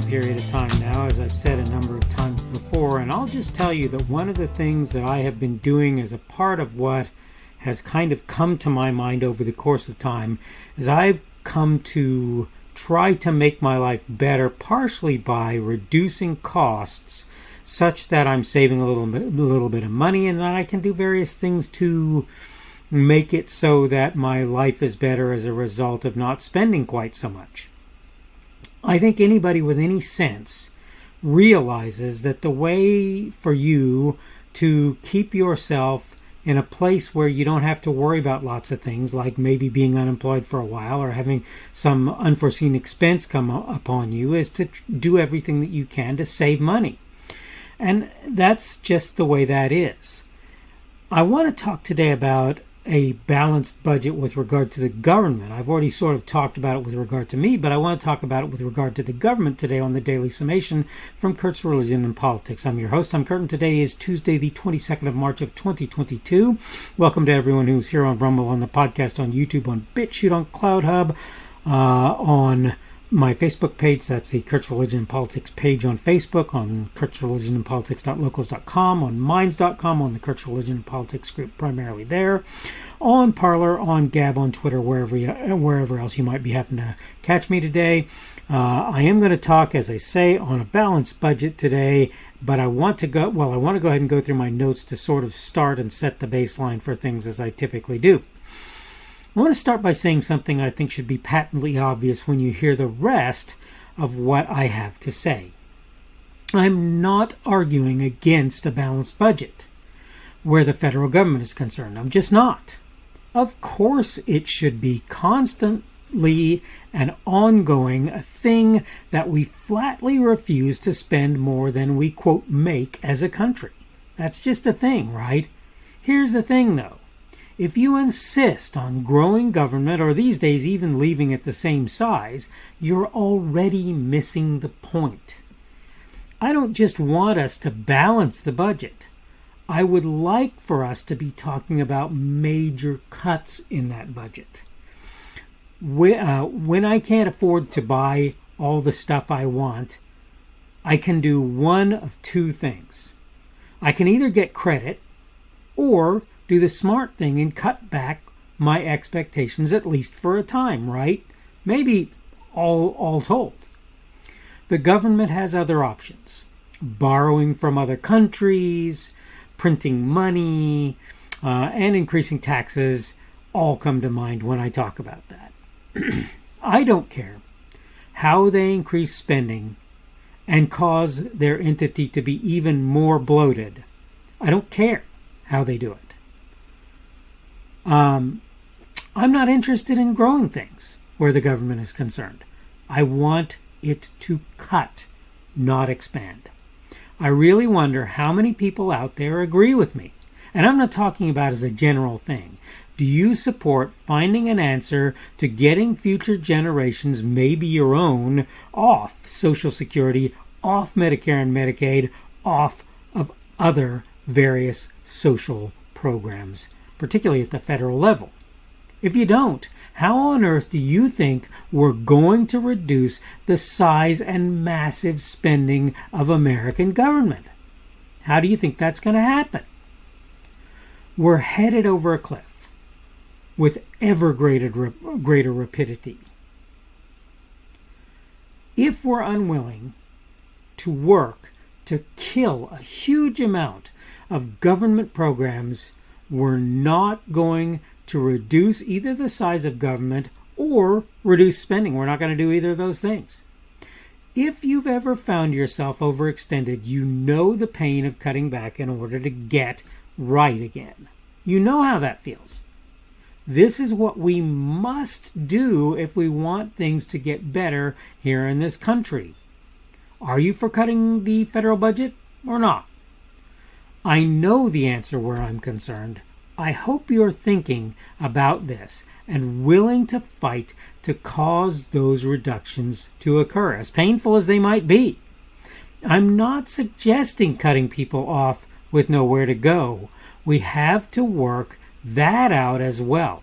some period of time now, as I've said a number of times before, and I'll just tell you that one of the things that I have been doing as a part of what has kind of come to my mind over the course of time is I've come to try to make my life better partially by reducing costs such that I'm saving a little bit, a little bit of money and that I can do various things to make it so that my life is better as a result of not spending quite so much. I think anybody with any sense realizes that the way for you to keep yourself in a place where you don't have to worry about lots of things like maybe being unemployed for a while or having some unforeseen expense come upon you is to do everything that you can to save money. And that's just the way that is. I want to talk today about a balanced budget with regard to the government. I've already sort of talked about it with regard to me, but I want to talk about it with regard to the government today on the Daily Summation from Kurt's Religion and Politics. I'm your host, I'm Kurt, today is Tuesday, the 22nd of March of 2022. Welcome to everyone who's here on Rumble, on the podcast, on YouTube, on BitChute, on CloutHub, uh, on my Facebook page. That's the Kurt's Religion and Politics page on Facebook, on Kurt's Religion and Politics.locals.com, on Minds.com, on the Kurt's Religion and Politics group, primarily there, on Parler, on Gab, on Twitter, wherever you, wherever else you might be happen to catch me today. Uh, I am going to talk, as I say, on a balanced budget today, but I want to go. Well, I want to go ahead and go through my notes to sort of start and set the baseline for things as I typically do. I want to start by saying something I think should be patently obvious when you hear the rest of what I have to say. I'm not arguing against a balanced budget where the federal government is concerned. I'm just not. Of course, it should be constantly and ongoing a thing that we flatly refuse to spend more than we, quote, make as a country. That's just a thing, right? Here's the thing, though if you insist on growing government, or these days even leaving it the same size, you're already missing the point. I don't just want us to balance the budget. I would like for us to be talking about major cuts in that budget. Uh, when I can't afford to buy all the stuff I want, I can do one of two things. I can either get credit or do the smart thing and cut back my expectations at least for a time, right? Maybe all all told. The government has other options. Borrowing from other countries, printing money, uh, and increasing taxes all come to mind when I talk about that. I don't care how they increase spending and cause their entity to be even more bloated. I don't care how they do it. Um, I'm not interested in growing things where the government is concerned. I want it to cut, not expand. I really wonder how many people out there agree with me. And I'm not talking about as a general thing. Do you support finding an answer to getting future generations, maybe your own, off Social Security, off Medicare and Medicaid, off of other various social programs? Particularly at the federal level. If you don't, how on earth do you think we're going to reduce the size and massive spending of American government? How do you think that's going to happen? We're headed over a cliff with ever greater, greater rapidity. If we're unwilling to work to kill a huge amount of government programs we're not going to reduce either the size of government or reduce spending. We're not going to do either of those things. If you've ever found yourself overextended, you know the pain of cutting back in order to get right again. You know how that feels. This is what we must do if we want things to get better here in this country. Are you for cutting the federal budget or not? I know the answer where I'm concerned. I hope you're thinking about this and willing to fight to cause those reductions to occur, as painful as they might be. I'm not suggesting cutting people off with nowhere to go. We have to work that out as well.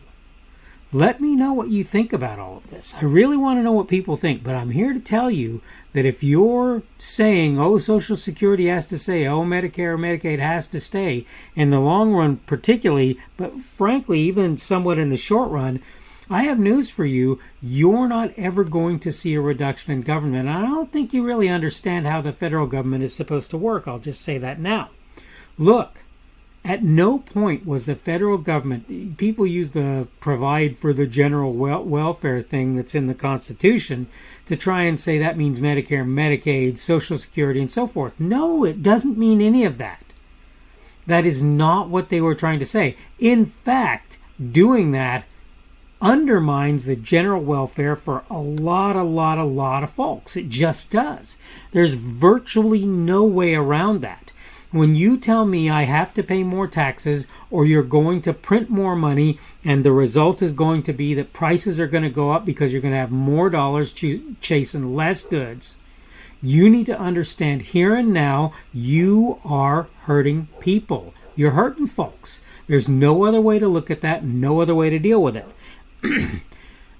Let me know what you think about all of this. I really want to know what people think, but I'm here to tell you that if you're saying, oh, Social Security has to stay, oh, Medicare or Medicaid has to stay, in the long run, particularly, but frankly, even somewhat in the short run, I have news for you. You're not ever going to see a reduction in government. I don't think you really understand how the federal government is supposed to work. I'll just say that now. Look, at no point was the federal government, people use the provide for the general wel- welfare thing that's in the Constitution to try and say that means Medicare, Medicaid, Social Security, and so forth. No, it doesn't mean any of that. That is not what they were trying to say. In fact, doing that undermines the general welfare for a lot, a lot, a lot of folks. It just does. There's virtually no way around that. When you tell me I have to pay more taxes or you're going to print more money and the result is going to be that prices are going to go up because you're going to have more dollars ch- chasing less goods, you need to understand here and now you are hurting people. You're hurting folks. There's no other way to look at that, no other way to deal with it.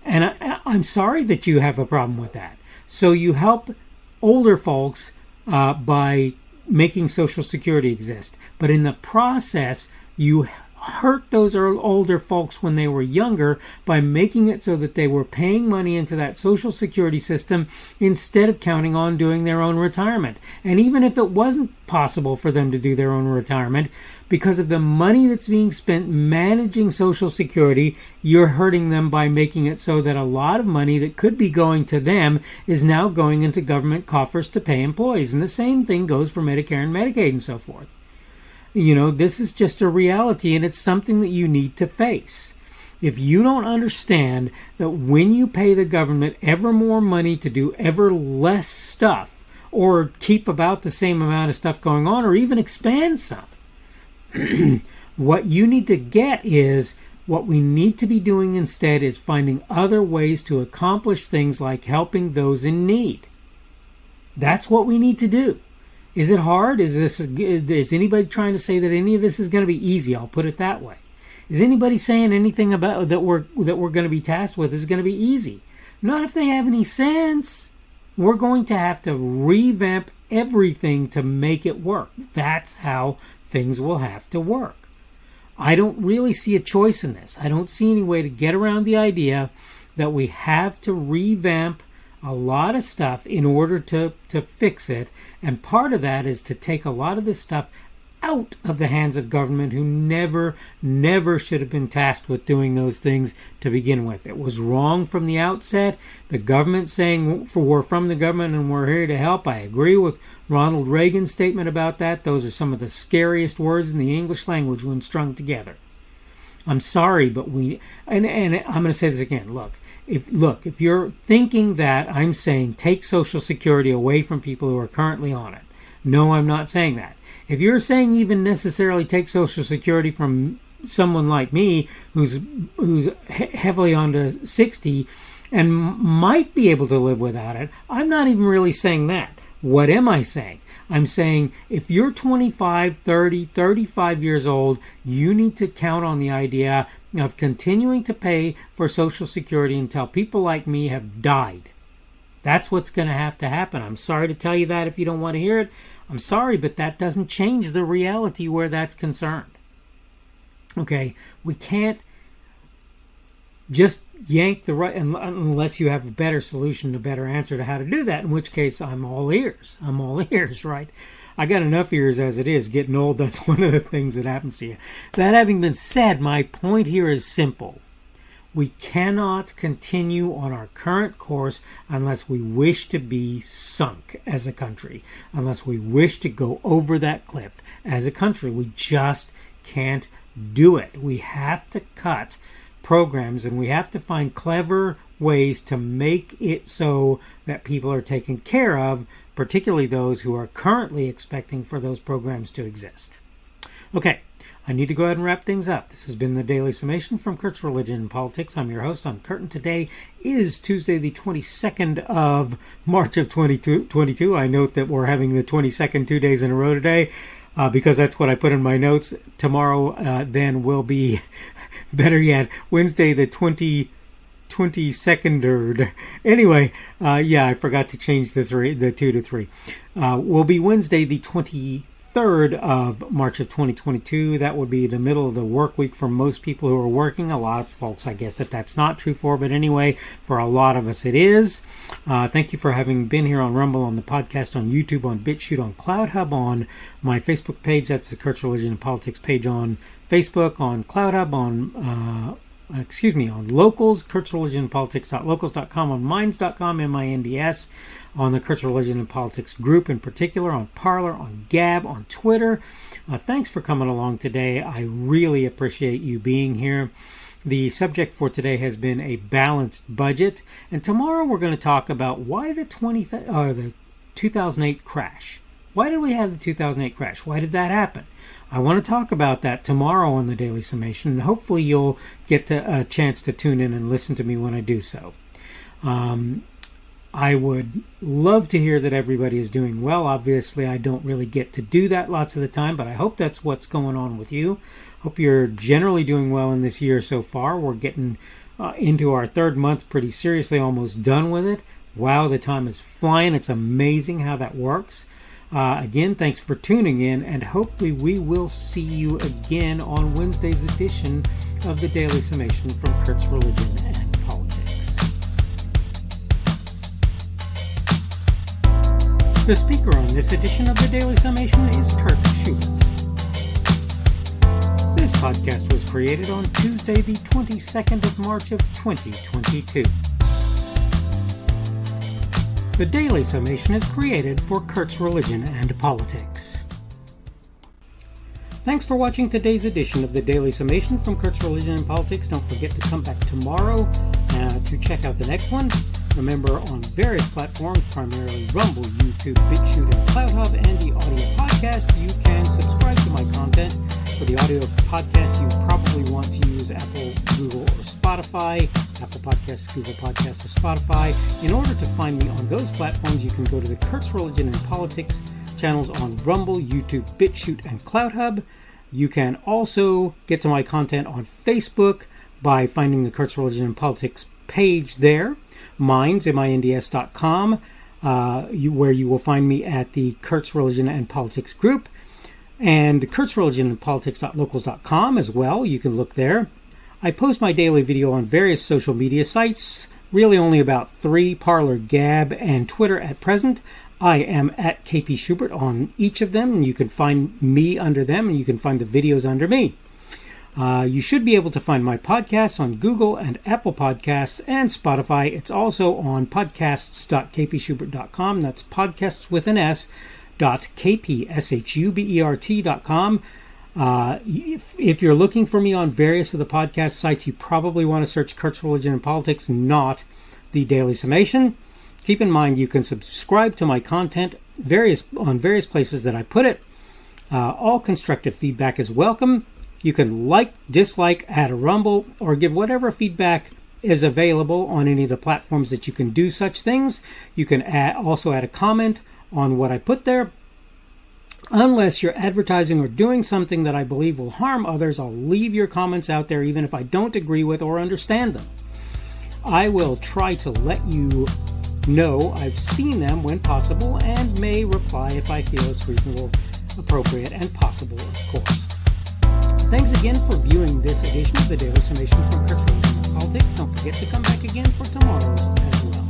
and I, am sorry that you have a problem with that. So you help older folks uh, by making Social Security exist. But in the process, you hurt those older folks when they were younger by making it so that they were paying money into that social security system instead of counting on doing their own retirement. And even if it wasn't possible for them to do their own retirement, because of the money that's being spent managing Social Security, you're hurting them by making it so that a lot of money that could be going to them is now going into government coffers to pay employees. And the same thing goes for Medicare and Medicaid and so forth. You know, this is just a reality and it's something that you need to face. If you don't understand that when you pay the government ever more money to do ever less stuff, or keep about the same amount of stuff going on, or even expand some, what you need to get is what we need to be doing instead is finding other ways to accomplish things like helping those in need. That's what we need to do. Is it hard? Is this is, is anybody trying to say that any of this is going to be easy? I'll put it that way. Is anybody saying anything about that we're that we're going to be tasked with is going to be easy? Not if they have any sense. We're going to have to revamp everything to make it work. That's how things will have to work. I don't really see a choice in this. I don't see any way to get around the idea that we have to revamp a lot of stuff in order to, to fix it. And part of that is to take a lot of this stuff out of the hands of government who never, never should have been tasked with doing those things to begin with. It was wrong from the outset. The government saying we're from the government and we're here to help. I agree with Ronald Reagan's statement about that. Those are some of the scariest words in the English language when strung together. I'm sorry, but we and and I'm going to say this again. Look, if look, if you're thinking that I'm saying take Social Security away from people who are currently on it, no, I'm not saying that. If you're saying even necessarily take Social Security from someone like me who's who's heavily onto 60 and might be able to live without it, I'm not even really saying that. What am I saying? I'm saying if you're 25, 30, 35 years old, you need to count on the idea of continuing to pay for Social Security until people like me have died. That's what's going to have to happen. I'm sorry to tell you that if you don't want to hear it. I'm sorry, but that doesn't change the reality where that's concerned. Okay, we can't just yank the right unless you have a better solution, a better answer to how to do that. In which case, I'm all ears. I'm all ears, right? I got enough ears as it is. Getting old, that's one of the things that happens to you. That having been said, my point here is simple. We cannot continue on our current course unless we wish to be sunk as a country, unless we wish to go over that cliff as a country. We just can't do it. We have to cut programs and we have to find clever ways to make it so that people are taken care of, particularly those who are currently expecting for those programs to exist. Okay, I need to go ahead and wrap things up. This has been the Daily Summation from Kurt's Religion and Politics. I'm your host. I'm Kurt, today is Tuesday, the 22nd of March of 2022. I note that we're having the 22nd two days in a row today uh, because that's what I put in my notes. Tomorrow, uh, then, will be better yet, Wednesday the 20, 22nd. Anyway, uh, yeah, I forgot to change the three, the two to three. Uh, will be Wednesday the 23rd of March of 2022. That would be the middle of the work week for most people who are working. A lot of folks, I guess, that that's not true for, but anyway, for a lot of us, it is. Uh, thank you for having been here on Rumble, on the podcast, on YouTube, on BitChute, on CloutHub, on my Facebook page. That's the Kurt's Religion and Politics page on Facebook, on CloutHub, on uh, excuse me, on locals, Kurt's Religion and Politics.locals.com, on minds.com, M-I-N-D-S, on the Kurt's Religion and Politics group in particular, on Parler, on Gab, on Twitter. Uh, thanks for coming along today. I really appreciate you being here. The subject for today has been a balanced budget, and tomorrow we're going to talk about why the 20 th- uh, the 2008 crash. Why did we have the 2008 crash? Why did that happen? I want to talk about that tomorrow on the Daily Summation, and hopefully you'll get to, a chance to tune in and listen to me when I do so. Um, I would love to hear that everybody is doing well. Obviously, I don't really get to do that lots of the time, but I hope that's what's going on with you. Hope you're generally doing well in this year so far. We're getting uh, into our third month pretty seriously, almost done with it. Wow, the time is flying. It's amazing how that works. Uh, again, thanks for tuning in, and hopefully, we will see you again on Wednesday's edition of the Daily Summation from Kurt's Religion and Politics. The speaker on this edition of the Daily Summation is Kurt Schubert. This podcast was created on Tuesday, the 22nd of March of 2022. The Daily Summation is created for Kurt's Religion and Politics. Thanks for watching today's edition of the Daily Summation from Kurt's Religion and Politics. Don't forget to come back tomorrow uh, to check out the next one. Remember, on various platforms, primarily Rumble, YouTube, BitChute, and CloutHub, and the audio podcast, you can subscribe to my content. For the audio podcast, you probably want to use Apple, Google, or Spotify. Apple Podcasts, Google Podcasts, or Spotify. In order to find me on those platforms, you can go to the Kurt's Religion and Politics channels on Rumble, YouTube, BitChute, and CloutHub. You can also get to my content on Facebook by finding the Kurt's Religion and Politics page there, minds, M-I-N-D-S.com, uh, you, where you will find me at the Kurt's Religion and Politics group, and Kurt's Religion and Politics.locals.com as well. You can look there. I post my daily video on various social media sites, really only about three Parler, Gab, and Twitter at present. I am at KP Schubert on each of them, and you can find me under them, and you can find the videos under me. Uh, you should be able to find my podcasts on Google and Apple Podcasts and Spotify. It's also on podcasts.kpschubert.com. That's podcasts with an S dot kpschubert.com. Uh, if, if you're looking for me on various of the podcast sites, you probably want to search Kurt's Religion and Politics, not the Daily Summation. Keep in mind you can subscribe to my content various on various places that I put it. Uh, all constructive feedback is welcome. You can like, dislike, add a rumble, or give whatever feedback is available on any of the platforms that you can do such things. You can add, also add a comment on what I put there. Unless you're advertising or doing something that I believe will harm others, I'll leave your comments out there even if I don't agree with or understand them. I will try to let you know I've seen them when possible and may reply if I feel it's reasonable, appropriate, and possible, of course. Thanks again for viewing this edition of the Daily Summation from Religion Politics. Don't forget to come back again for tomorrow's